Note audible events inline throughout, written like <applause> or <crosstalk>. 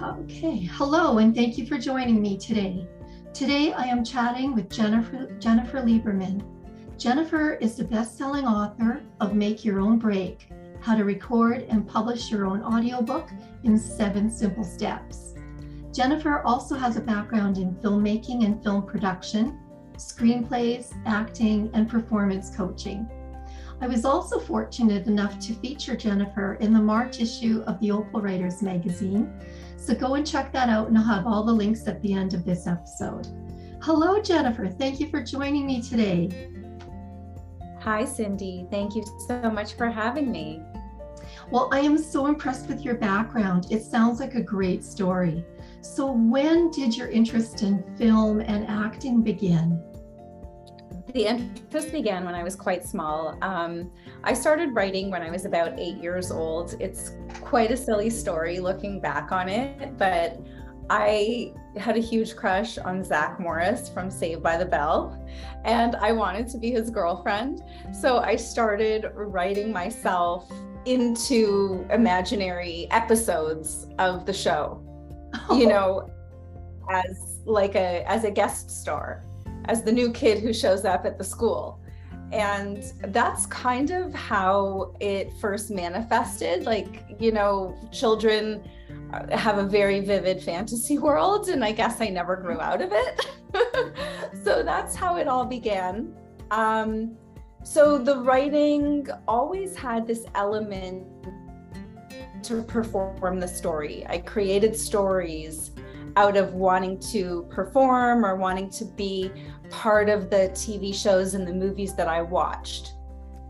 Okay, hello, and thank you for joining me today. Today I am chatting with Jennifer, Jennifer Lieberman. Jennifer is the best-selling author of Make Your Own Break, How to Record and Publish Your Own Audiobook in Seven Simple Steps. Jennifer also has a background in filmmaking and film production, screenplays, acting, and performance coaching. I was also fortunate enough to feature Jennifer in the March issue of the Opal Writers magazine. So go and check that out, and I'll have all the links at the end of this episode. Hello, Jennifer. Thank you for joining me today. Hi, Cindy. Thank you so much for having me. Well, I am so impressed with your background. It sounds like a great story. So, when did your interest in film and acting begin? The interest began when I was quite small. Um, I started writing when I was about eight years old. It's quite a silly story looking back on it, but I had a huge crush on Zach Morris from Saved by the Bell, and I wanted to be his girlfriend. So I started writing myself into imaginary episodes of the show, you <laughs> know, as like a as a guest star as the new kid who shows up at the school. And that's kind of how it first manifested. Like, you know, children uh, have a very vivid fantasy <laughs> world, and I guess I never grew out of it. <laughs> so that's how it all began. Um, so the writing always had this element to perform the story. I created stories out of wanting to perform or wanting to be part of the TV shows and the movies that I watched.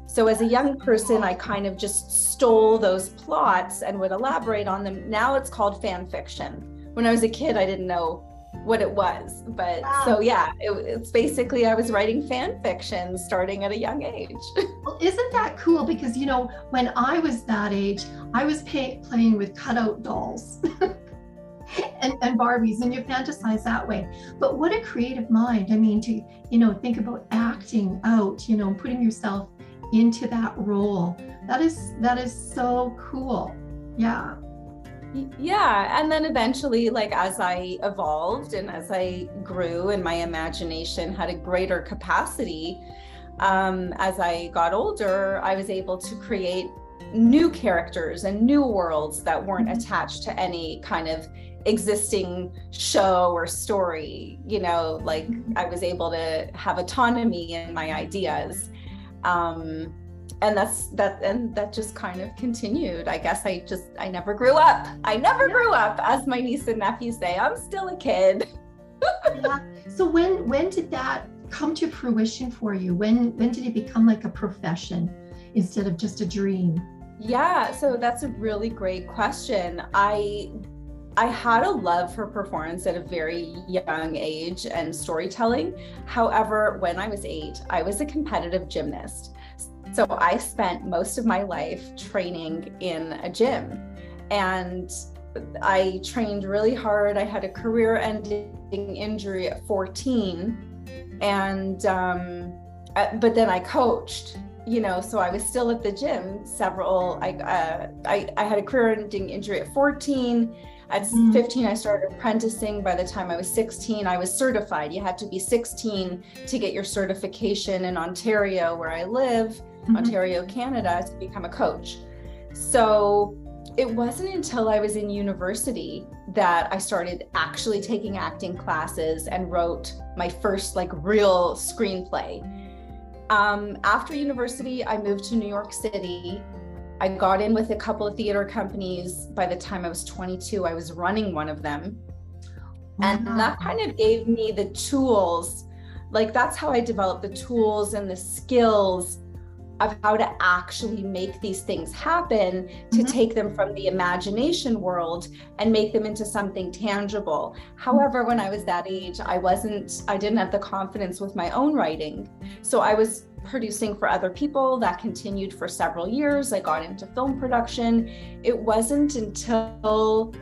So as a young person, I kind of just stole those plots and would elaborate on them. Now it's called fan fiction. When I was a kid, I didn't know what it was. But wow. so yeah, it, it's basically I was writing fan fiction starting at a young age. <laughs> well, isn't that cool? Because you know, when I was that age, I was pay, playing with cutout dolls. <laughs> and, and Barbies, and you fantasize that way. But what a creative mind. I mean, to, you know, think about acting out, you know, putting yourself into that role. That is that is so cool. Yeah. Yeah. And then eventually, like as I evolved and as I grew and my imagination had a greater capacity, um, as I got older, I was able to create new characters and new worlds that weren't mm-hmm. attached to any kind of existing show or story you know like i was able to have autonomy in my ideas. Um and that's that and that just kind of continued. I guess i just i never grew up. I never grew up as my niece and nephew say. I'm still a kid. <laughs> Yeah. so when when did that come to fruition for you? When when did it become like a profession instead of just a dream? Yeah so that's a really great question. I I had a love for performance at a very young age and storytelling. However, when I was eight, I was a competitive gymnast. So I spent most of my life training in a gym. And I trained really hard. I had a career ending injury at 14. And, um, uh, but then I coached you know, so I was still at the gym. Several, I, uh, I, I had a career-ending injury at 14, at mm. 15, I started apprenticing. By the time I was 16, I was certified. You had to be 16 to get your certification in Ontario, where I live, mm-hmm. Ontario, Canada, to become a coach. So it wasn't until I was in university that I started actually taking acting classes and wrote my first like real screenplay. Um, after university, I moved to New York City I got in with a couple of theater companies. By the time I was 22, I was running one of them. And that kind of gave me the tools. Like, that's how I developed the tools and the skills of how to actually make these things happen to mm-hmm. take them from the imagination world and make them into something tangible. However, when I was that age, I wasn't, I didn't have the confidence with my own writing. So I was producing for other people that continued for several years. I got into film production. It wasn't until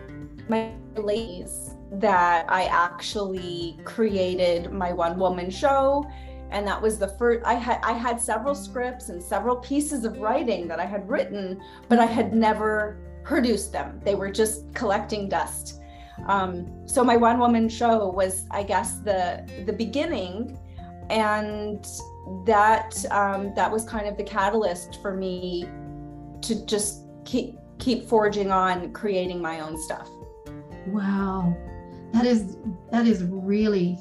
my late that I actually created my one woman show and that was the first I had I had several scripts and several pieces of writing that I had written but I had never produced them. They were just collecting dust. Um, so my one woman show was, I guess, the the beginning, and that um, that was kind of the catalyst for me to just keep keep forging on creating my own stuff. Wow, that is that is really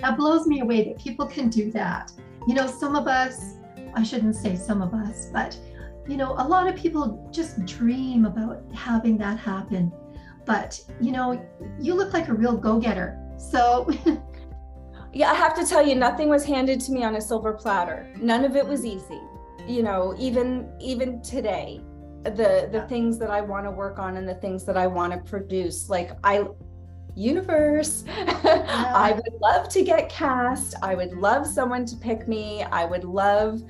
that blows me away that people can do that. You know, some of us, I shouldn't say some of us, but you know, a lot of people just dream about having that happen. But, you know, you look like a real go getter. So, <laughs> yeah, I have to tell you, nothing was handed to me on a silver platter. None of it was easy. You know, even even today, the the things that I want to work on and the things that I want to produce, like I universe. <laughs> Yeah. I would love to get cast. I would love someone to pick me. I would love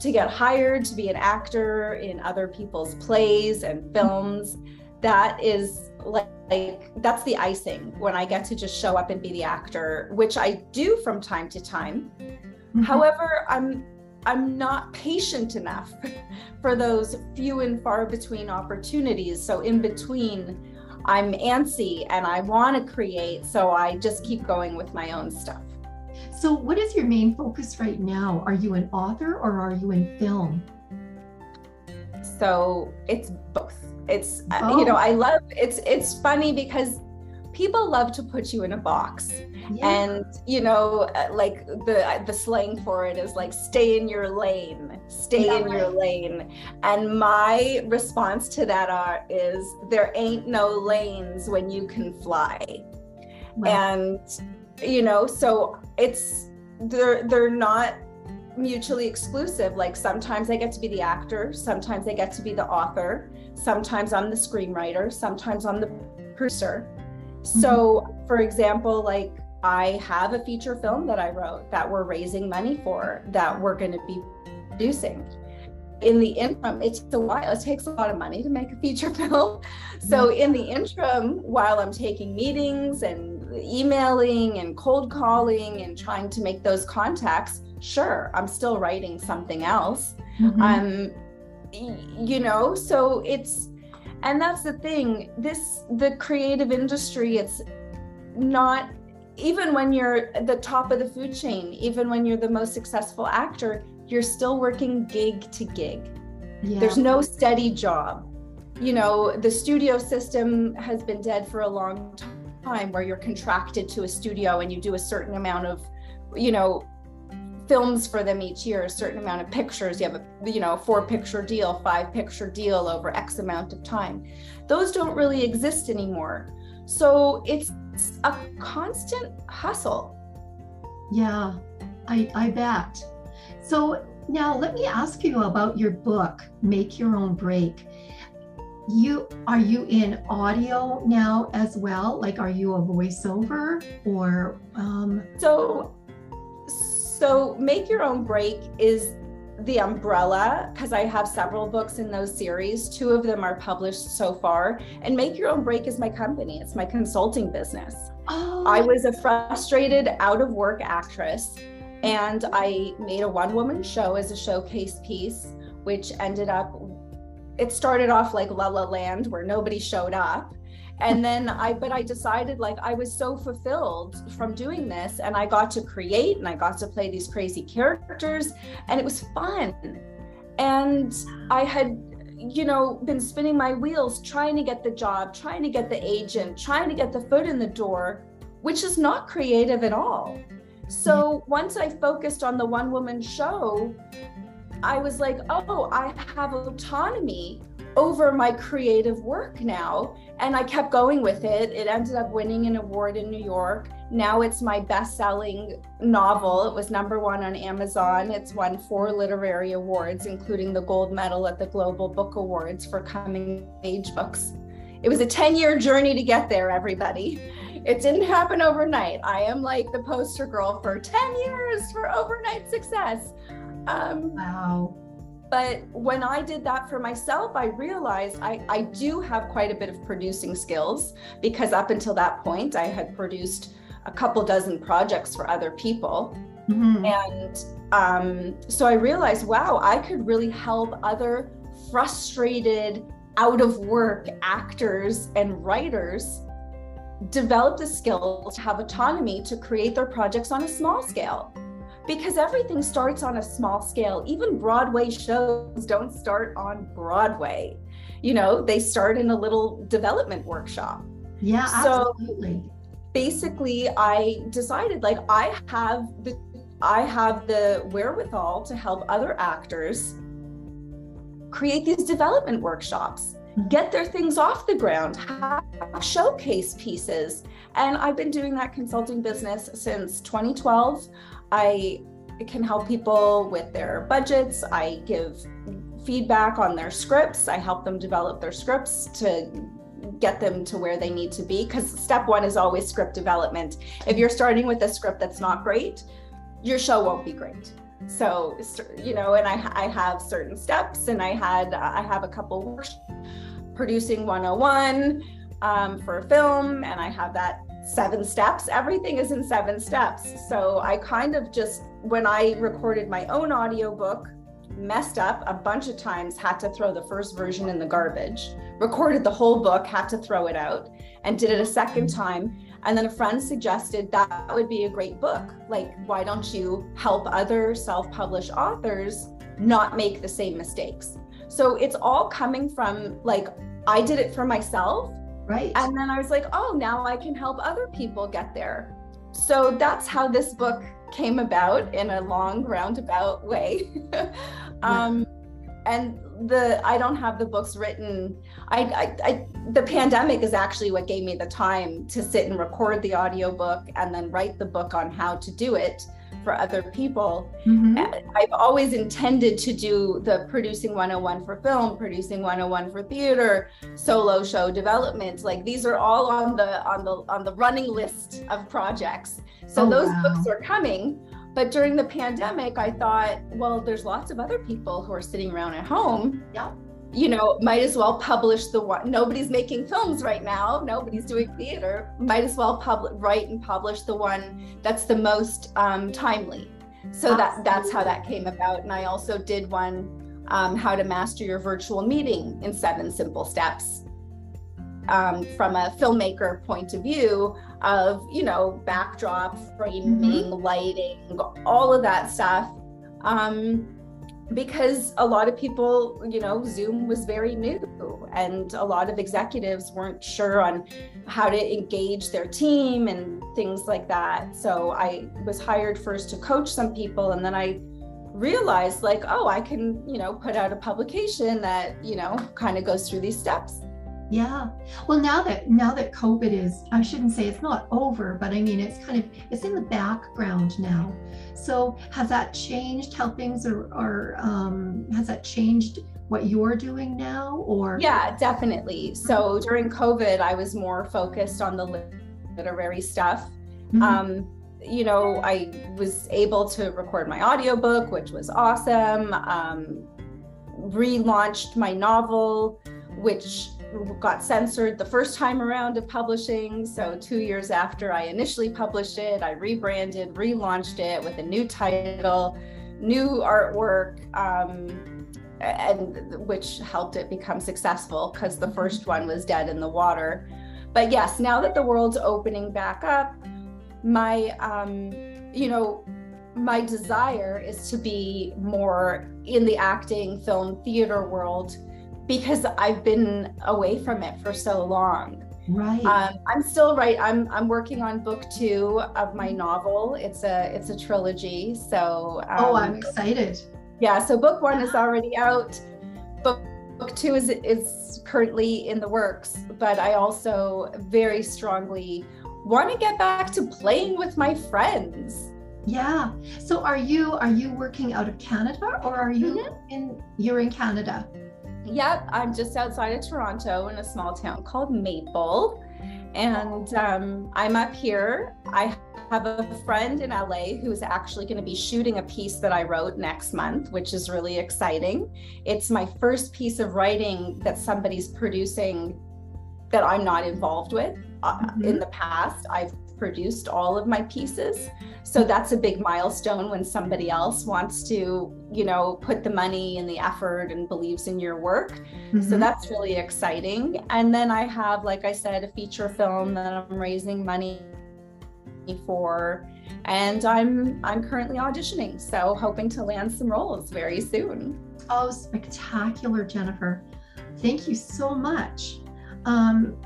to get hired to be an actor in other people's plays and films. That is like, like that's the icing when I get to just show up and be the actor, which I do from time to time. Mm-hmm. However, I'm I'm not patient enough <laughs> for those few and far between opportunities. So in between, I'm antsy and I want to create, so I just keep going with my own stuff. So, what is your main focus right now? Are you an author or are you in film? So, it's both. It's uh, you know, I love it's it's funny because people love to put you in a box. Yeah. And you know, uh, like the the slang for it is like stay in your lane, stay yeah, in your lane. And my response to that are is there ain't no lanes when you can fly. Right. And you know so it's they're they're not mutually exclusive like sometimes i get to be the actor sometimes i get to be the author sometimes i'm the screenwriter sometimes i'm the producer so mm-hmm. for example like i have a feature film that i wrote that we're raising money for that we're going to be producing in the interim, it takes a while. It takes a lot of money to make a feature <laughs> film. So in the interim, while I'm taking meetings and emailing and cold calling and trying to make those contacts, sure, I'm still writing something else. Mm-hmm. Um, you know, so it's and that's the thing. This the creative industry. It's not even when you're at the top of the food chain, even when you're the most successful actor, you're still working gig to gig. Yeah. There's no steady job. You know, the studio system has been dead for a long time where you're contracted to a studio and you do a certain amount of, you know, films for them each year, a certain amount of pictures. You have a, you know, four picture deal, five picture deal over X amount of time. Those don't really exist anymore. So it's a constant hustle. Yeah, I, I bet. So now let me ask you about your book, Make Your Own Break. You are you in audio now as well? Like are you a voiceover or um so so Make Your Own Break is the umbrella because I have several books in those series. Two of them are published so far. And Make Your Own Break is my company, it's my consulting business. Oh. I was a frustrated out of work actress and I made a one woman show as a showcase piece, which ended up, it started off like La La Land, where nobody showed up. And then I, but I decided like I was so fulfilled from doing this, and I got to create and I got to play these crazy characters, and it was fun. And I had you know, been spinning my wheels trying to get the job, trying to get the agent, trying to get the foot in the door, which is not creative at all. So mm-hmm. once I focused on the one woman show, I was like, oh, I have autonomy over my creative work now. And I kept going with it. It ended up winning an award in New York. Now it's my best selling novel. It was number one on Amazon. It's won four literary awards, including the gold medal at the Global Book Awards for coming age books. It was a 10 year journey to get there, everybody. It didn't happen overnight. I am like the poster girl for 10 years for overnight success. Um, wow. But when I did that for myself, I realized I, I do have quite a bit of producing skills because up until that point, I had produced a couple dozen projects for other people. Mm-hmm. And um, so I realized, wow, I could really help other frustrated, out of work actors and writers develop the skills to have autonomy to create their projects on a small scale because everything starts on a small scale. Even Broadway shows don't start on Broadway. You know, they start in a little development workshop. Yeah, so absolutely. basically I decided like I have the I have the wherewithal to help other actors create these development workshops mm-hmm. get their things off the ground, have showcase pieces. And I've been doing that consulting business since 2012. I can help people with their budgets. I give feedback on their scripts. I help them develop their scripts to get them to where they need to be because step one is always script development. If you're starting with a script that's not great, your show won't be great so you know and i i have certain steps and i had i have a couple workshops producing 101 um, for a film, and I have that seven steps. Everything is in seven steps. So I kind of just, when I recorded my own audiobook, messed up a bunch of times, had to throw the first version in the garbage, recorded the whole book, had to throw it out, and did it a second time. And then a friend suggested that would be a great book. Like, why don't you help other self published authors not make the same mistakes? So it's all coming from like, I did it for myself. Right. And then I was like, oh, now I can help other people get there. So that's how this book came about in a long roundabout way. <laughs> um, and the I don't have the books written. I, I, I the pandemic is actually what gave me the time to sit and record the audiobook and then write the book on how to do it for other people. Mm-hmm. I've always intended to do the producing 101 for film, producing 101 for theater, solo show development. Like these are all on the on the on the running list of projects. So oh, those wow. books are coming. But during the pandemic, I thought, well, there's lots of other people who are sitting around at home. Yeah you know, might as well publish the one. Nobody's making films right now. Nobody's doing theater. Might as well publish, write and publish the one that's the most um, timely. So that that's how that came about. And I also did one, um, how to master your virtual meeting in seven simple steps. Um, from a filmmaker point of view of you know backdrop framing mm-hmm. lighting all of that stuff um, because a lot of people, you know, Zoom was very new and a lot of executives weren't sure on how to engage their team and things like that. So I was hired first to coach some people and then I realized like, oh, I can, you know, put out a publication that, you know, kind of goes through these steps. Yeah. Well, now that now that COVID is, I shouldn't say it's not over, but I mean it's kind of it's in the background now. So has that changed how things are, are um, has that changed what you're doing now or? Yeah, definitely. So during COVID, I was more focused on the literary stuff. Mm-hmm. Um, you know, I was able to record my audiobook, which was awesome. Um, relaunched my novel, which got censored the first time around of publishing. So, two years after I initially published it, I rebranded, relaunched it with a new title, new artwork, um, and which helped it become successful because the first one was dead in the water. But yes, now that the world's opening back up, my, um, you know, my desire is to be more in the acting, film, theater world because I've been away from it for so long. Right. Um, I'm still right. I'm I'm working on book two of my novel. It's a it's a trilogy. So um, oh, I'm excited. Yeah. So book one is already out. Book book two is is currently in the works. But I also very strongly want to get back to playing with my friends. Yeah. So are you are you working out of Canada or are you mm-hmm. in you're in Canada? Yep, I'm just outside of Toronto in a small town called Maple. And um, I'm up here. I have a friend in LA who's actually going to be shooting a piece that I wrote next month, which is really exciting. It's my first piece of writing that somebody's producing that I'm not involved with. Uh, mm-hmm. In the past, I've produced all of my pieces. So that's a big milestone when somebody else wants to, you know, put the money and the effort and believes in your work. Mm-hmm. So that's really exciting. And then I have, like I said, a feature film that I'm raising money for and I'm I'm currently auditioning so hoping to land some roles very soon. Oh spectacular Jennifer. Thank you so much. Um,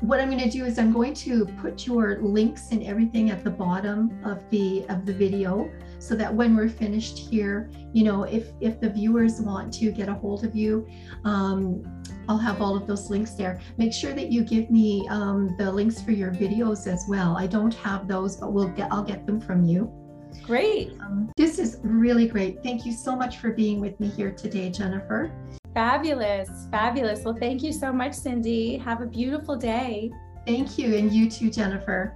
what I'm going to do is I'm going to put your links and everything at the bottom of the of the video so that when we're finished here, you know, if if the viewers want to get a hold of you, um, I'll have all of those links there. Make sure that you give me um, the links for your videos as well. I don't have those, but we'll get I'll get them from you. Great. Um, this is really great. Thank you so much for being with me here today, Jennifer. Fabulous. Fabulous. Well, thank you so much, Cindy. Have a beautiful day. Thank you. And you too, Jennifer.